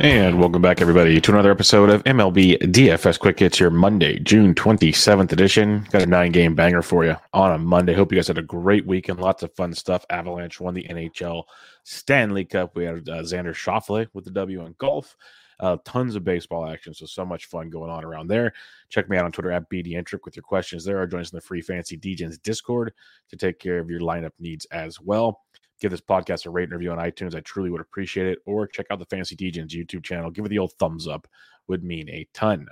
And welcome back, everybody, to another episode of MLB DFS Quick Hits, your Monday, June 27th edition. Got a nine game banger for you on a Monday. Hope you guys had a great weekend. Lots of fun stuff. Avalanche won the NHL Stanley Cup. We had uh, Xander Schauffele with the W in golf. Uh, tons of baseball action. So, so much fun going on around there. Check me out on Twitter at BDentric with your questions there, or join us in the free Fantasy Degens Discord to take care of your lineup needs as well give this podcast a rate and review on iTunes. I truly would appreciate it. Or check out the Fantasy Degens YouTube channel. Give it the old thumbs up, would mean a ton.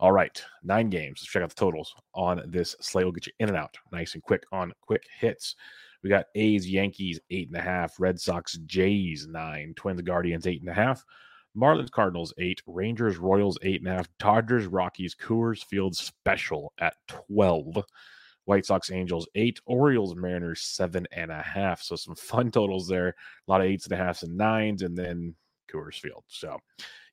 All right, nine games. Let's check out the totals on this slate. We'll get you in and out nice and quick on quick hits. We got A's, Yankees, eight and a half, Red Sox, Jays, nine, Twins, Guardians, eight and a half, Marlins, Cardinals, eight, Rangers, Royals, eight and a half, Dodgers, Rockies, Coors Field special at 12. White Sox, Angels, eight. Orioles, Mariners, seven and a half. So some fun totals there. A lot of eights and a halfs and nines, and then Coors Field. So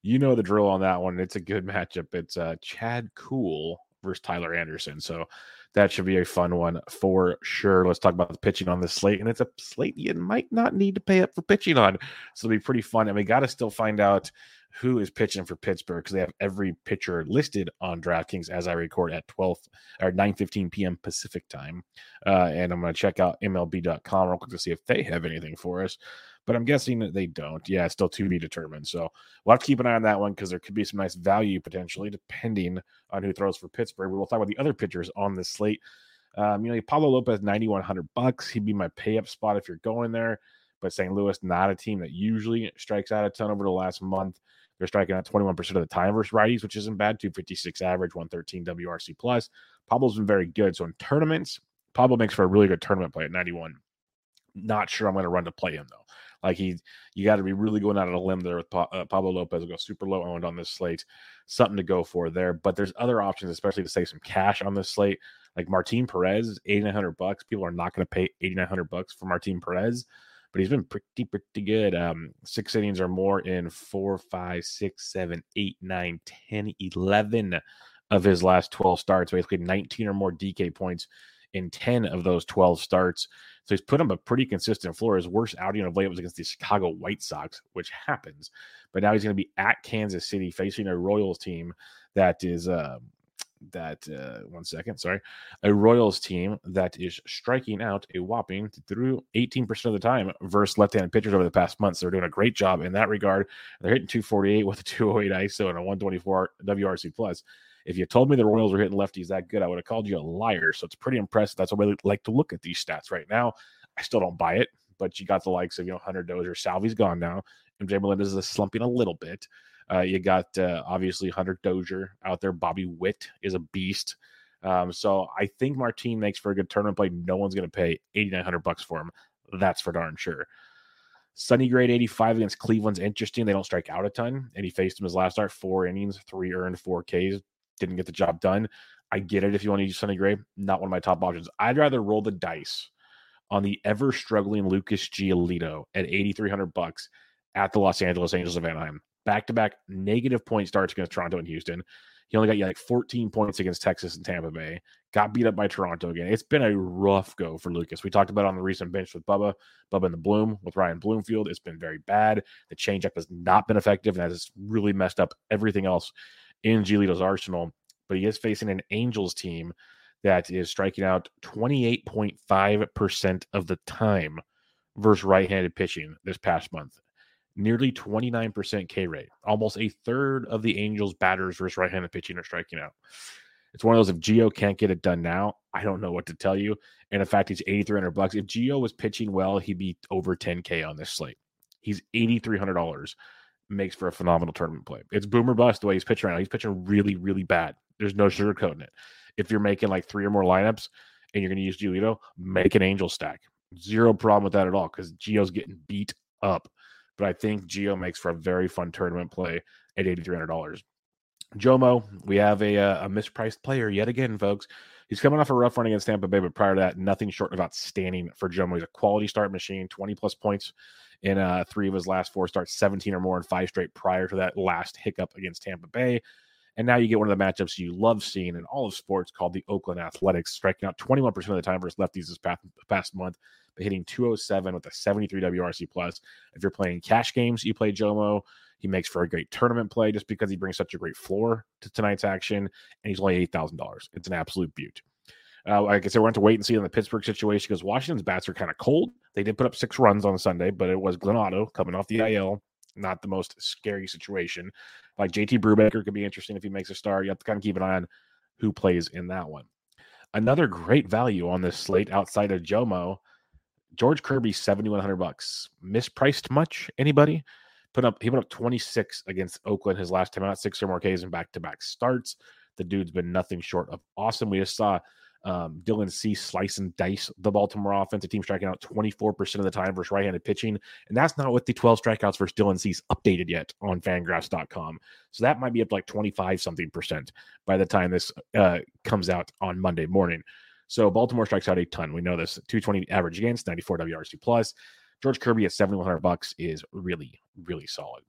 you know the drill on that one. It's a good matchup. It's uh, Chad Kuhl versus Tyler Anderson. So that should be a fun one for sure. Let's talk about the pitching on this slate. And it's a slate you might not need to pay up for pitching on. So it'll be pretty fun. And we got to still find out who is pitching for Pittsburgh because they have every pitcher listed on DraftKings as I record at 12 or 9 15 p.m. Pacific time. Uh, and I'm going to check out MLB.com real quick to see if they have anything for us. But I'm guessing that they don't. Yeah, it's still to be determined. So we'll have to keep an eye on that one because there could be some nice value potentially depending on who throws for Pittsburgh. We'll talk about the other pitchers on this slate. Um, you know, Pablo Lopez, 9,100 bucks. He'd be my pay up spot if you're going there. But St. Louis, not a team that usually strikes out a ton over the last month. They're striking out 21% of the time versus righties, which isn't bad. 256 average, 113 WRC plus. Pablo's been very good. So in tournaments, Pablo makes for a really good tournament play at 91. Not sure I'm going to run to play him though. Like he, you got to be really going out on a limb there with pa- uh, Pablo Lopez. Go super low owned on this slate. Something to go for there. But there's other options, especially to save some cash on this slate. Like Martin Perez, 8,900 bucks. People are not going to pay 8,900 bucks for Martin Perez but he's been pretty pretty good. Um, six innings or more in four, five, six, seven, eight, nine, 10, 11 of his last 12 starts, basically 19 or more DK points in 10 of those 12 starts. So he's put him a pretty consistent floor. His worst outing of late was against the Chicago White Sox, which happens. But now he's going to be at Kansas City facing a Royals team that is uh, that uh, one second, sorry, a Royals team that is striking out a whopping through 18% of the time versus left-handed pitchers over the past months. They're doing a great job in that regard. They're hitting 248 with a 208 ISO and a 124 WRC plus. If you told me the Royals were hitting lefties that good, I would have called you a liar. So it's pretty impressive. That's why I like to look at these stats right now. I still don't buy it, but you got the likes of you know Hunter Dozier, Salvy's gone now. MJ Melendez is slumping a little bit. Uh, you got uh, obviously Hunter Dozier out there. Bobby Witt is a beast. Um, so I think Martin makes for a good tournament play. No one's going to pay 8,900 bucks for him. That's for darn sure. Sonny Gray 85 against Cleveland's interesting. They don't strike out a ton, and he faced him his last start, four innings, three earned, four Ks. Didn't get the job done. I get it if you want to use Sonny Gray. Not one of my top options. I'd rather roll the dice on the ever struggling Lucas Giolito at 8,300 bucks at the Los Angeles Angels of Anaheim back to back negative point starts against Toronto and Houston. He only got you like 14 points against Texas and Tampa Bay. Got beat up by Toronto again. It's been a rough go for Lucas. We talked about on the recent bench with Bubba, Bubba and the Bloom with Ryan Bloomfield. It's been very bad. The changeup has not been effective, and has really messed up everything else in Giolito's arsenal. But he is facing an Angels team that is striking out 28.5% of the time versus right-handed pitching this past month nearly 29% K rate. Almost a third of the Angels batters versus right-handed pitching are striking out. It's one of those if Gio can't get it done now, I don't know what to tell you. And in fact, he's 8,300 bucks. If Gio was pitching well, he'd be over 10K on this slate. He's $8,300. Makes for a phenomenal tournament play. It's boomer bust the way he's pitching right now. He's pitching really, really bad. There's no sugarcoating it. If you're making like three or more lineups and you're going to use Giolito, make an angel stack. Zero problem with that at all because Gio's getting beat up. But I think Gio makes for a very fun tournament play at $8,300. Jomo, we have a, uh, a mispriced player yet again, folks. He's coming off a rough run against Tampa Bay, but prior to that, nothing short of outstanding for Jomo. He's a quality start machine, 20 plus points in uh, three of his last four starts, 17 or more in five straight prior to that last hiccup against Tampa Bay. And now you get one of the matchups you love seeing in all of sports called the Oakland Athletics, striking out 21% of the time versus lefties this past, past month, but hitting 207 with a 73 WRC plus. If you're playing cash games, you play Jomo. He makes for a great tournament play just because he brings such a great floor to tonight's action, and he's only eight thousand dollars. It's an absolute beaut. Uh, like I said, we're going to wait and see on the Pittsburgh situation because Washington's bats are kind of cold. They did put up six runs on Sunday, but it was Glenn Otto coming off the IL. Not the most scary situation. Like JT Brubaker could be interesting if he makes a start. You have to kind of keep an eye on who plays in that one. Another great value on this slate outside of Jomo, George Kirby, seventy one hundred bucks. Mispriced much? Anybody? Put up he put up 26 against Oakland his last time out, six or more Ks in back to back starts. The dude's been nothing short of awesome. We just saw um, Dylan Cease slice and dice the Baltimore offense. offensive team, striking out 24% of the time versus right handed pitching. And that's not with the 12 strikeouts versus Dylan Cease's updated yet on fangraphs.com. So that might be up like 25 something percent by the time this uh, comes out on Monday morning. So Baltimore strikes out a ton. We know this 220 average against, 94 WRC plus. George Kirby at 7100 bucks is really, really solid.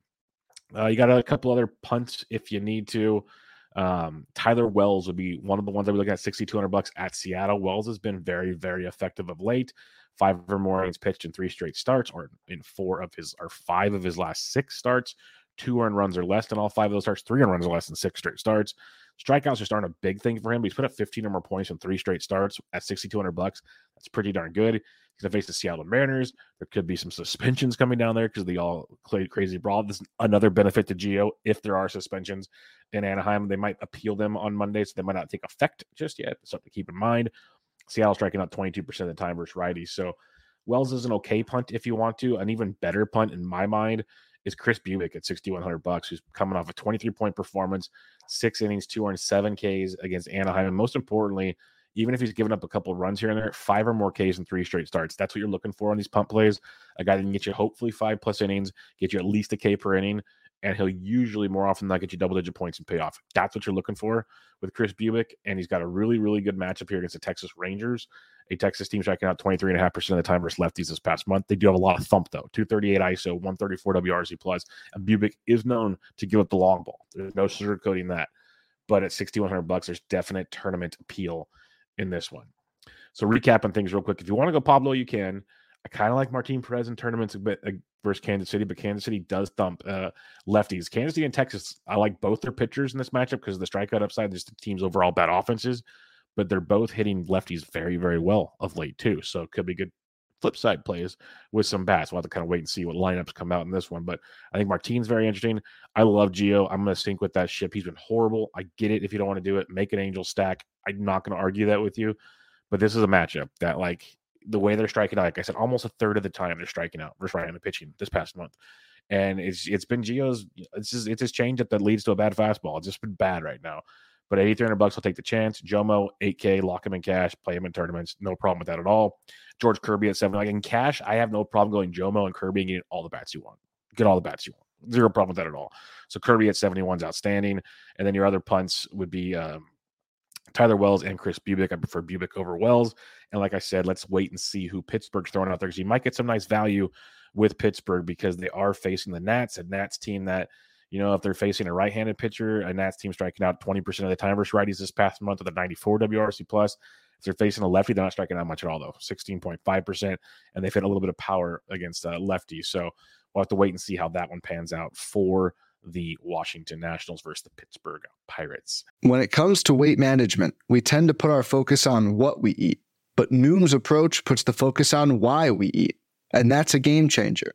Uh, you got a couple other punts if you need to. Um, Tyler Wells would be one of the ones that we look at 6,200 bucks at Seattle. Wells has been very, very effective of late. Five or more innings pitched in three straight starts, or in four of his, or five of his last six starts. Two earned runs or less than all five of those starts. Three earned runs or less than six straight starts. Strikeouts are starting a big thing for him. He's put up 15 or more points in three straight starts at 6,200 bucks. That's pretty darn good. He's going to face the Seattle Mariners. There could be some suspensions coming down there because they all played crazy brawl. This is another benefit to Gio. If there are suspensions in Anaheim, they might appeal them on Monday, so they might not take effect just yet. Something to keep in mind. Seattle striking out 22% of the time versus righties. So Wells is an okay punt if you want to. An even better punt in my mind is Kris Bubic at 6,100 bucks, who's coming off a 23 point performance, six innings, two earned, seven Ks against Anaheim. And most importantly, even if he's given up a couple runs here and there, five or more Ks in three straight starts. That's what you're looking for on these pump plays. A guy that can get you hopefully five plus innings, get you at least a K per inning, and he'll usually more often than not get you double digit points and payoff. That's what you're looking for with Kris Bubic. And he's got a really, really good matchup here against the Texas Rangers, a Texas team striking out 23.5% of the time versus lefties this past month. They do have a lot of thump, though 238 ISO, 134 WRC plus. And Bubic is known to give up the long ball. There's no sugarcoating that. But at 6,100 bucks, there's definite tournament appeal in this one. So recapping things real quick. If you want to go Pablo, you can. I kind of like Martin Perez in tournaments bit uh, versus Kansas City, but Kansas City does thump uh, lefties. Kansas City and Texas, I like both their pitchers in this matchup because the strikeout upside, just the team's overall bad offenses, but they're both hitting lefties very, very well of late too. So it could be good flip side plays with some bats. We'll have to kind of wait and see what lineups come out in this one. But I think Martin's very interesting. I love Gio. I'm going to sync with that ship. He's been horrible. I get it if you don't want to do it. Make an angel stack. I'm not going to argue that with you. But this is a matchup that, like, the way they're striking out, like I said, almost a third of the time they're striking out versus right the pitching this past month. And it's it's been Gio's it's just it's his changeup that leads to a bad fastball. It's just been bad right now. But 8300 bucks, I'll take the chance. Jomo, 8K, lock him in cash, play him in tournaments. No problem with that at all. George Kirby at seven. Like in cash, I have no problem going Jomo and Kirby and getting all the bats you want. Get all the bats you want. Zero problem with that at all. So Kirby at 71 is outstanding. And then your other punts would be um, Tyler Wells and Kris Bubic. I prefer Bubic over Wells. And like I said, let's wait and see who Pittsburgh's throwing out there because you might get some nice value with Pittsburgh because they are facing the Nats, a Nats team that – you know, if they're facing a right-handed pitcher, a Nats team striking out 20% of the time versus righties this past month with a 94 WRC plus. If they're facing a lefty, they're not striking out much at all, though. 16.5%. And they've hit a little bit of power against uh, lefties. So we'll have to wait and see how that one pans out for the Washington Nationals versus the Pittsburgh Pirates. When it comes to weight management, we tend to put our focus on what we eat, but Noom's approach puts the focus on why we eat. And that's a game changer.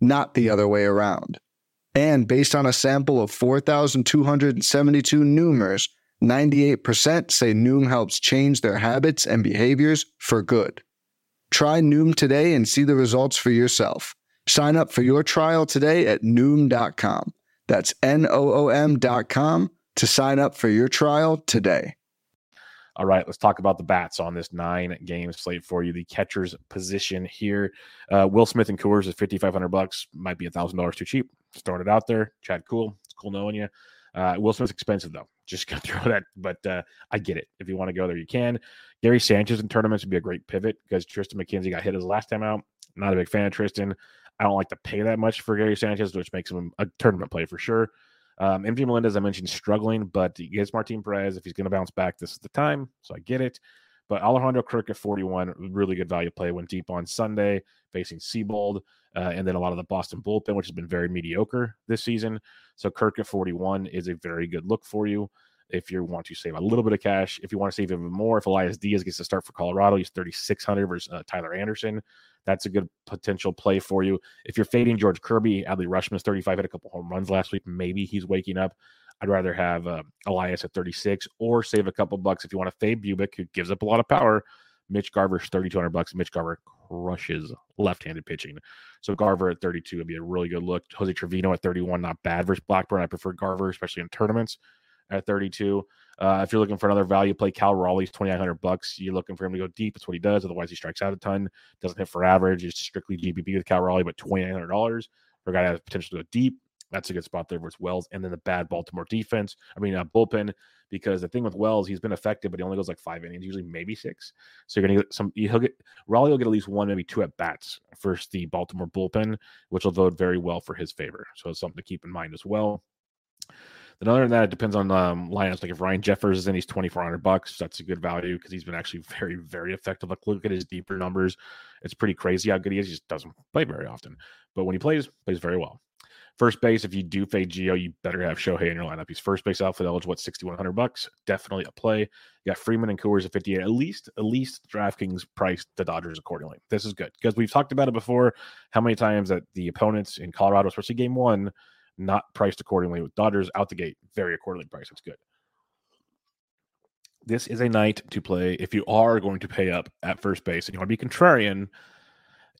not the other way around. And based on a sample of 4,272 Noomers, 98% say Noom helps change their habits and behaviors for good. Try Noom today and see the results for yourself. Sign up for your trial today at Noom.com. That's N O O M.com to sign up for your trial today. All right, let's talk about the bats on this nine game slate for you. The catcher's position here. Uh, Will Smith and Coors is fifty five hundred bucks. Might be a thousand dollars too cheap. Start it out there. Chad, Kuhl. It's cool knowing you. Uh, Will Smith's expensive though. Just gonna throw that, but uh, I get it. If you want to go there, you can. Gary Sanchez in tournaments would be a great pivot because Tristan McKenzie got hit his last time out. Not a big fan of Tristan. I don't like to pay that much for Gary Sanchez, which makes him a tournament play for sure. Um, MJ Melendez, I mentioned, struggling, but he gets Martin Perez. If he's going to bounce back, this is the time. So I get it. But Alejandro Kirk at 41, really good value play. Went deep on Sunday, facing Seabold, uh, and then a lot of the Boston bullpen, which has been very mediocre this season. So Kirk at 41 is a very good look for you if you want to save a little bit of cash. If you want to save even more, if Elias Diaz gets to start for Colorado, he's 3,600 versus uh, Tyler Anderson. That's a good potential play for you. If you're fading George Kirby, Adley Rutschman's 35, had a couple home runs last week. Maybe he's waking up. I'd rather have uh, Elias at 36 or save a couple bucks if you want to fade Bubic, who gives up a lot of power. Mitch Garver's 3,200 bucks. Mitch Garver crushes left-handed pitching. So Garver at 32 would be a really good look. Jose Trevino at 31, not bad versus Blackburn. I prefer Garver, especially in tournaments at 32. Uh, if you're looking for another value play, Cal Raleigh's 2,900 bucks. You're looking for him to go deep. It's what he does. Otherwise, he strikes out a ton. Doesn't hit for average. It's strictly GPP with Cal Raleigh, but $2,900 for a guy that has potential to go deep. That's a good spot there versus Wells. And then the bad Baltimore defense. I mean, uh, bullpen, because the thing with Wells, he's been effective, but he only goes like five innings, usually maybe six. So you're going to get some, he'll get, Raleigh will get at least one, maybe two at bats versus the Baltimore bullpen, which will vote very well for his favor. So it's something to keep in mind as well. Then other than that, it depends on um, lineups. Like if Ryan Jeffers is in, he's twenty four hundred bucks. That's a good value because he's been actually very, very effective. Like look at his deeper numbers; it's pretty crazy how good he is. He just doesn't play very often, but when he plays, plays very well. First base, if you do fade Gio, you better have Shohei in your lineup. He's first base outfit eligible at sixty one hundred bucks. Definitely a play. You got Freeman and Coors at fifty eight. At least, at least DraftKings priced the Dodgers accordingly. This is good because we've talked about it before. How many times that the opponents in Colorado, especially Game One not priced accordingly. With Dodgers out the gate, very accordingly priced. It's good. This is a night to play if you are going to pay up at first base and you want to be contrarian.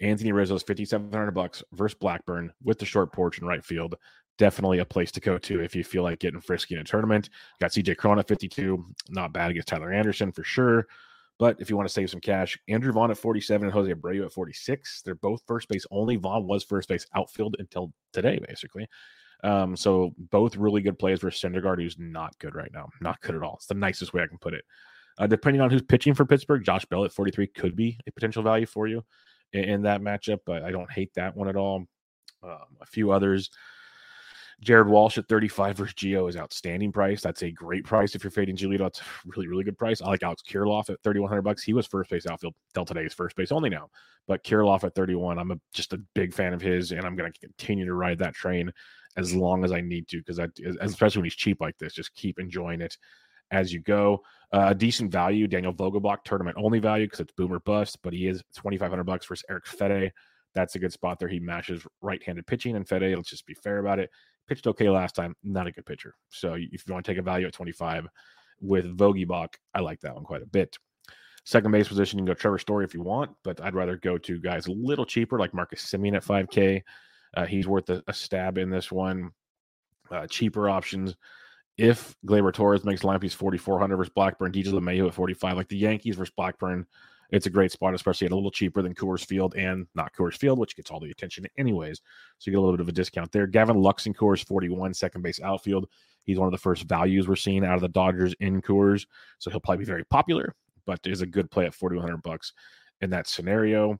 Anthony Rizzo's 5700 bucks versus Blackburn with the short porch in right field. Definitely a place to go to if you feel like getting frisky in a tournament. Got CJ Cron at 52, not bad against Tyler Anderson for sure. But if you want to save some cash, Andrew Vaughn at 47 and Jose Abreu at 46. They're both first base only. Vaughn was first base outfield until today, basically. Um, so both really good plays for Syndergaard, who's not good right now. Not good at all. It's the nicest way I can put it. Uh, depending on who's pitching for Pittsburgh, Josh Bell at 43 could be a potential value for you in, in that matchup, but I don't hate that one at all. Um, a few others. Jared Walsh at 35 versus Gio is outstanding price. That's a great price if you're fading Giolito. It's really, really good price. I like Alex Kirilloff at 3,100 bucks. He was first base outfield till today's first base only now, but Kirilloff at 31. I'm a, just a big fan of his, and I'm going to continue to ride that train as long as I need to because especially when he's cheap like this, just keep enjoying it as you go. Uh, decent value, Daniel Vogelbach tournament only value because it's boomer bust, but he is 2,500 bucks versus Erick Fedde. That's a good spot there. He matches right-handed pitching, and Fedde, let's just be fair about it, pitched okay last time. Not a good pitcher. So if you want to take a value at 25 with Vogelbach, I like that one quite a bit. Second base position, you can go Trevor Story if you want, but I'd rather go to guys a little cheaper like Marcus Semien at 5K. Uh, he's worth a, a, stab in this one. Uh, cheaper options. If Gleyber Torres makes lineup, he's 4,400 versus Blackburn. DJ LeMahieu at 45. Like the Yankees versus Blackburn, it's a great spot, especially at a little cheaper than Coors Field and not Coors Field, which gets all the attention anyways. So you get a little bit of a discount there. Gavin Lux in Coors 41, second base outfield. He's one of the first values we're seeing out of the Dodgers in Coors. So he'll probably be very popular, but is a good play at 4,100 bucks in that scenario.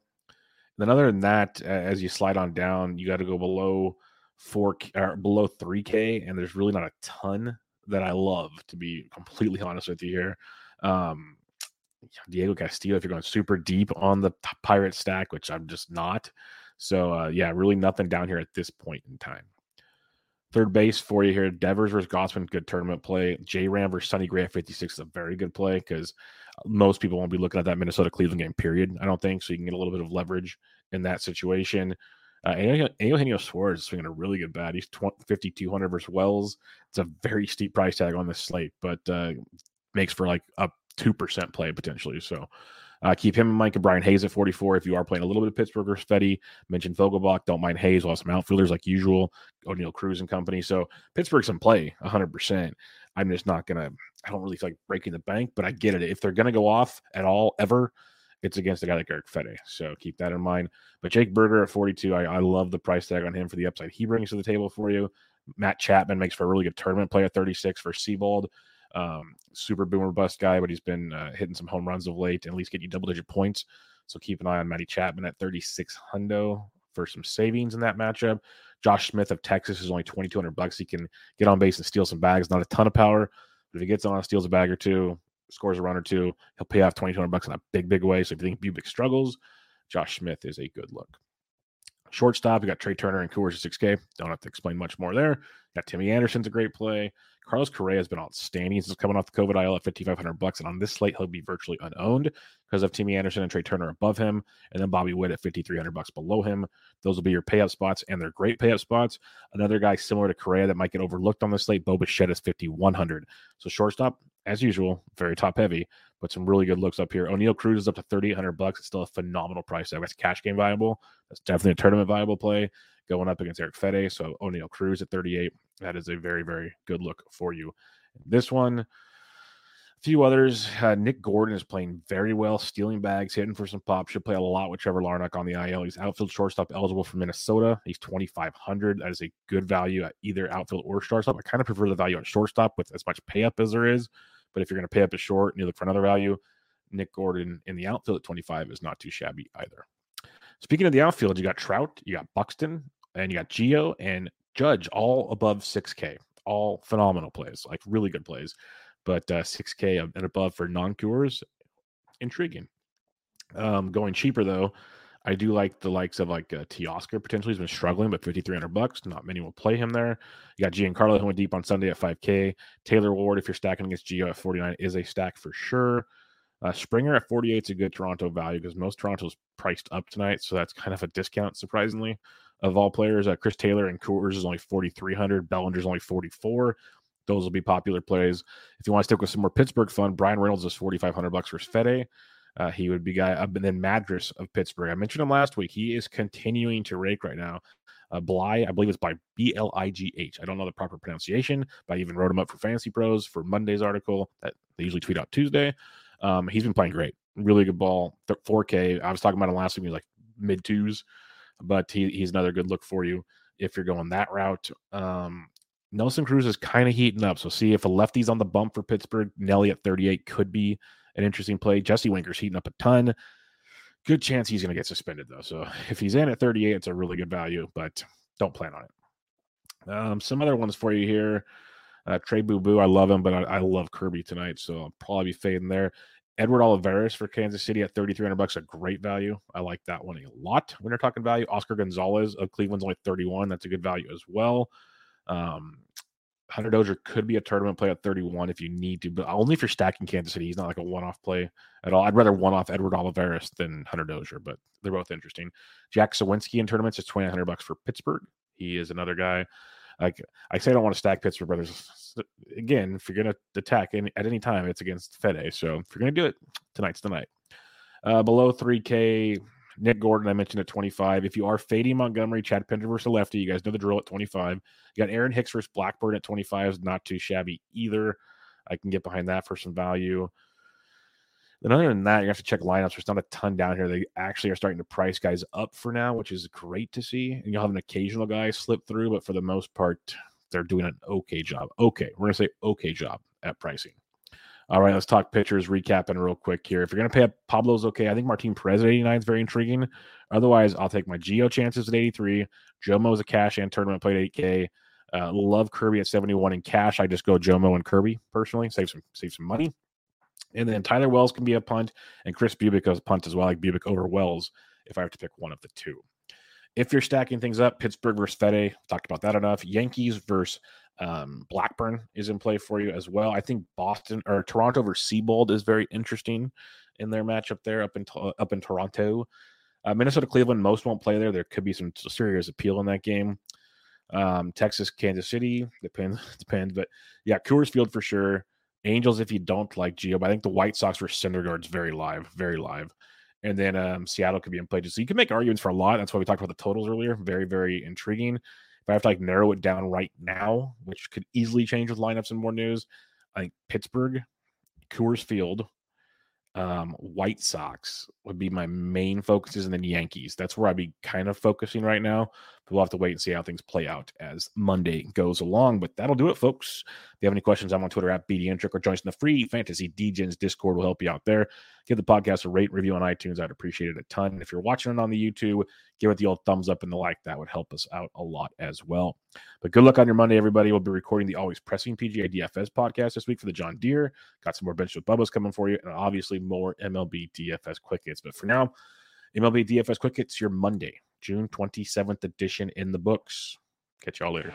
Then other than that, as you slide on down, you got to go below four or below three K, and there's really not a ton that I love, to be completely honest with you here. Um, Diego Castillo, if you're going super deep on the pirate stack, which I'm just not. So, uh, yeah, really nothing down here at this point in time. Third base for you here. Devers versus Gausman, good tournament play. J Ram versus Sonny Gray at 56 is a very good play because most people won't be looking at that Minnesota Cleveland game, period. I don't think. So you can get a little bit of leverage in that situation. Uh, Eugenio Suarez is swinging a really good bat. He's 5,200 versus Wells. It's a very steep price tag on this slate, but uh, makes for like a 2% play potentially. So uh, keep him in mind. Brian Hayes at 44. If you are playing a little bit of Pittsburgh or Fedde, mention Vogelbach. Don't mind Hayes. We'll some outfielders like usual, Oneil Cruz and company. So Pittsburgh's in play 100%. I'm just not going to, I don't really feel like breaking the bank, but I get it. If they're going to go off at all, ever, it's against a guy like Erick Fedde. So keep that in mind. But Jake Burger at 42, I, I love the price tag on him for the upside he brings to the table for you. Matt Chapman makes for a really good tournament play at 36 for Seabold. Um, super boomer bust guy, but he's been uh, hitting some home runs of late and at least getting you double digit points. So keep an eye on Matty Chapman at 36 hundo for some savings in that matchup. Josh Smith of Texas is only 2200 bucks. He can get on base and steal some bags. Not a ton of power, but if he gets on, steals a bag or two, scores a run or two, he'll pay off 2200 bucks in a big, big way. So if you think Bubic struggles, Josh Smith is a good look. Shortstop, you got Trea Turner and Coors at 6K. Don't have to explain much more there. got Timmy Anderson's a great play. Carlos Correa has been outstanding since coming off the COVID IL at 5,500 bucks, and on this slate he'll be virtually unowned because of Timmy Anderson and Trea Turner above him, and then Bobby Witt at 5,300 bucks below him. Those will be your pay up spots, and they're great pay up spots. Another guy similar to Correa that might get overlooked on the slate, Bo Bichette is 5,100. So shortstop, as usual, very top heavy, but some really good looks up here. Oneil Cruz is up to 3,800 bucks. It's still a phenomenal price. Tag. That's cash game viable. That's definitely a tournament viable play going up against Erick Fedde. So Oneil Cruz at 38. That is a very, very good look for you. This one, a few others. Uh, Nick Gordon is playing very well, stealing bags, hitting for some pop. Should play a lot with Trevor Larnach on the IL. He's outfield shortstop eligible for Minnesota. He's 2,500. That is a good value at either outfield or shortstop. I kind of prefer the value at shortstop with as much pay up as there is. But if you're going to pay up a short and you look for another value, Nick Gordon in the outfield at 25 is not too shabby either. Speaking of the outfield, you got Trout, you got Buxton, and you got Geo and Judge all above 6K. All phenomenal plays, like really good plays. But uh, 6K and above for non Coors, intriguing. Um, going cheaper though, I do like the likes of like uh, Teoscar potentially. He's been struggling, but 5,300 bucks. Not many will play him there. You got Giancarlo who went deep on Sunday at 5K. Taylor Ward, if you're stacking against Gio at 49, is a stack for sure. Uh, Springer at 48 is a good Toronto value because most Toronto's priced up tonight. So that's kind of a discount, surprisingly, of all players. Uh, Chris Taylor and Coors is only 4,300. Bellinger's only 44. Those will be popular plays. If you want to stick with some more Pittsburgh fun, Bryan Reynolds is 4,500 bucks for Fedde. Uh, he would be guy, uh, and then Madris of Pittsburgh. I mentioned him last week. He is continuing to rake right now. Uh, Bly, I believe it's by B L I G H. I don't know the proper pronunciation, but I even wrote him up for Fantasy Pros for Monday's article that they usually tweet out Tuesday. Um, he's been playing great, really good ball. 4K. I was talking about him last week. He was like mid twos, but he, he's another good look for you if you're going that route. Um, Nelson Cruz is kind of heating up. So see if a lefty's on the bump for Pittsburgh. Nelly at 38 could be an interesting play. Jesse Winker's heating up a ton. Good chance he's going to get suspended though. So if he's in at 38, it's a really good value, but don't plan on it. Um, some other ones for you here. Uh, Trey Boo Boo, I love him, but I, I, love Kirby tonight, so I'll probably be fading there. Edward Olivares for Kansas City at 3,300 bucks, a great value. I like that one a lot when you're talking value. Oscar Gonzalez of Cleveland's only 31. That's a good value as well. Um, Hunter Dozier could be a tournament play at 31 if you need to, but only if you're stacking Kansas City. He's not like a one-off play at all. I'd rather one-off Edward Olivares than Hunter Dozier, but they're both interesting. Jack Suwinski in tournaments is 2,900 bucks for Pittsburgh. He is another guy I say, I don't want to stack Pittsburgh brothers. Again, if you're going to attack any, at any time, it's against Fedde. So if you're going to do it, tonight's the night. Uh, below 3K, Nick Gordon, I mentioned at 25. If you are fading Montgomery, Chad Pinder versus lefty, you guys know the drill at 25. You got Aaron Hicks versus Blackburn at 25 is not too shabby either. I can get behind that for some value. Then other than that, you have to check lineups. There's not a ton down here. They actually are starting to price guys up for now, which is great to see. And you'll have an occasional guy slip through, but for the most part, they're doing an okay job. Okay, we're gonna say okay job at pricing. All right, let's talk pitchers. Recapping real quick here. If you're gonna pay up, Pablo's okay. I think Martin Perez at 89 is very intriguing. Otherwise, I'll take my Gio chances at 83. Jomo's a cash and tournament played 8K. Uh, love Kirby at 71 in cash. I just go Jomo and Kirby personally, save some save some money. And then Tyler Wells can be a punt, and Kris Bubic goes punt as well. like Bubic over Wells if I have to pick one of the two. If you're stacking things up, Pittsburgh versus Fedde, talked about that enough. Yankees versus um, Blackburn is in play for you as well. I think Boston or Toronto versus Seabold is very interesting in their matchup there up in up in Toronto. Uh, Minnesota Cleveland most won't play there. There could be some serious appeal in that game. Um, Texas Kansas City depends depends, but yeah, Coors Field for sure. Angels if you don't like Gio, but I think the White Sox for Syndergaard's very live, very live. And then um, Seattle could be in play. So you can make arguments for a lot. That's why we talked about the totals earlier. Very, very intriguing. If I have to like narrow it down right now, which could easily change with lineups and more news, I think Pittsburgh, Coors Field, um, White Sox would be my main focuses, and then Yankees. That's where I'd be kind of focusing right now. We'll have to wait and see how things play out as Monday goes along. But that'll do it, folks. If you have any questions, I'm on Twitter at BDintric or join us in the free Fantasy Degens Discord. will help you out there. Give the podcast a rate review on iTunes. I'd appreciate it a ton. If you're watching it on the YouTube, give it the old thumbs up and the like. That would help us out a lot as well. But good luck on your Monday, everybody. We'll be recording the Always Pressing PGA DFS podcast this week for the John Deere. Got some more bench with Bubba's coming for you, and obviously more MLB DFS quick hits. But for now, MLB DFS quick hits your Monday, June 27th edition in the books. Catch y'all later.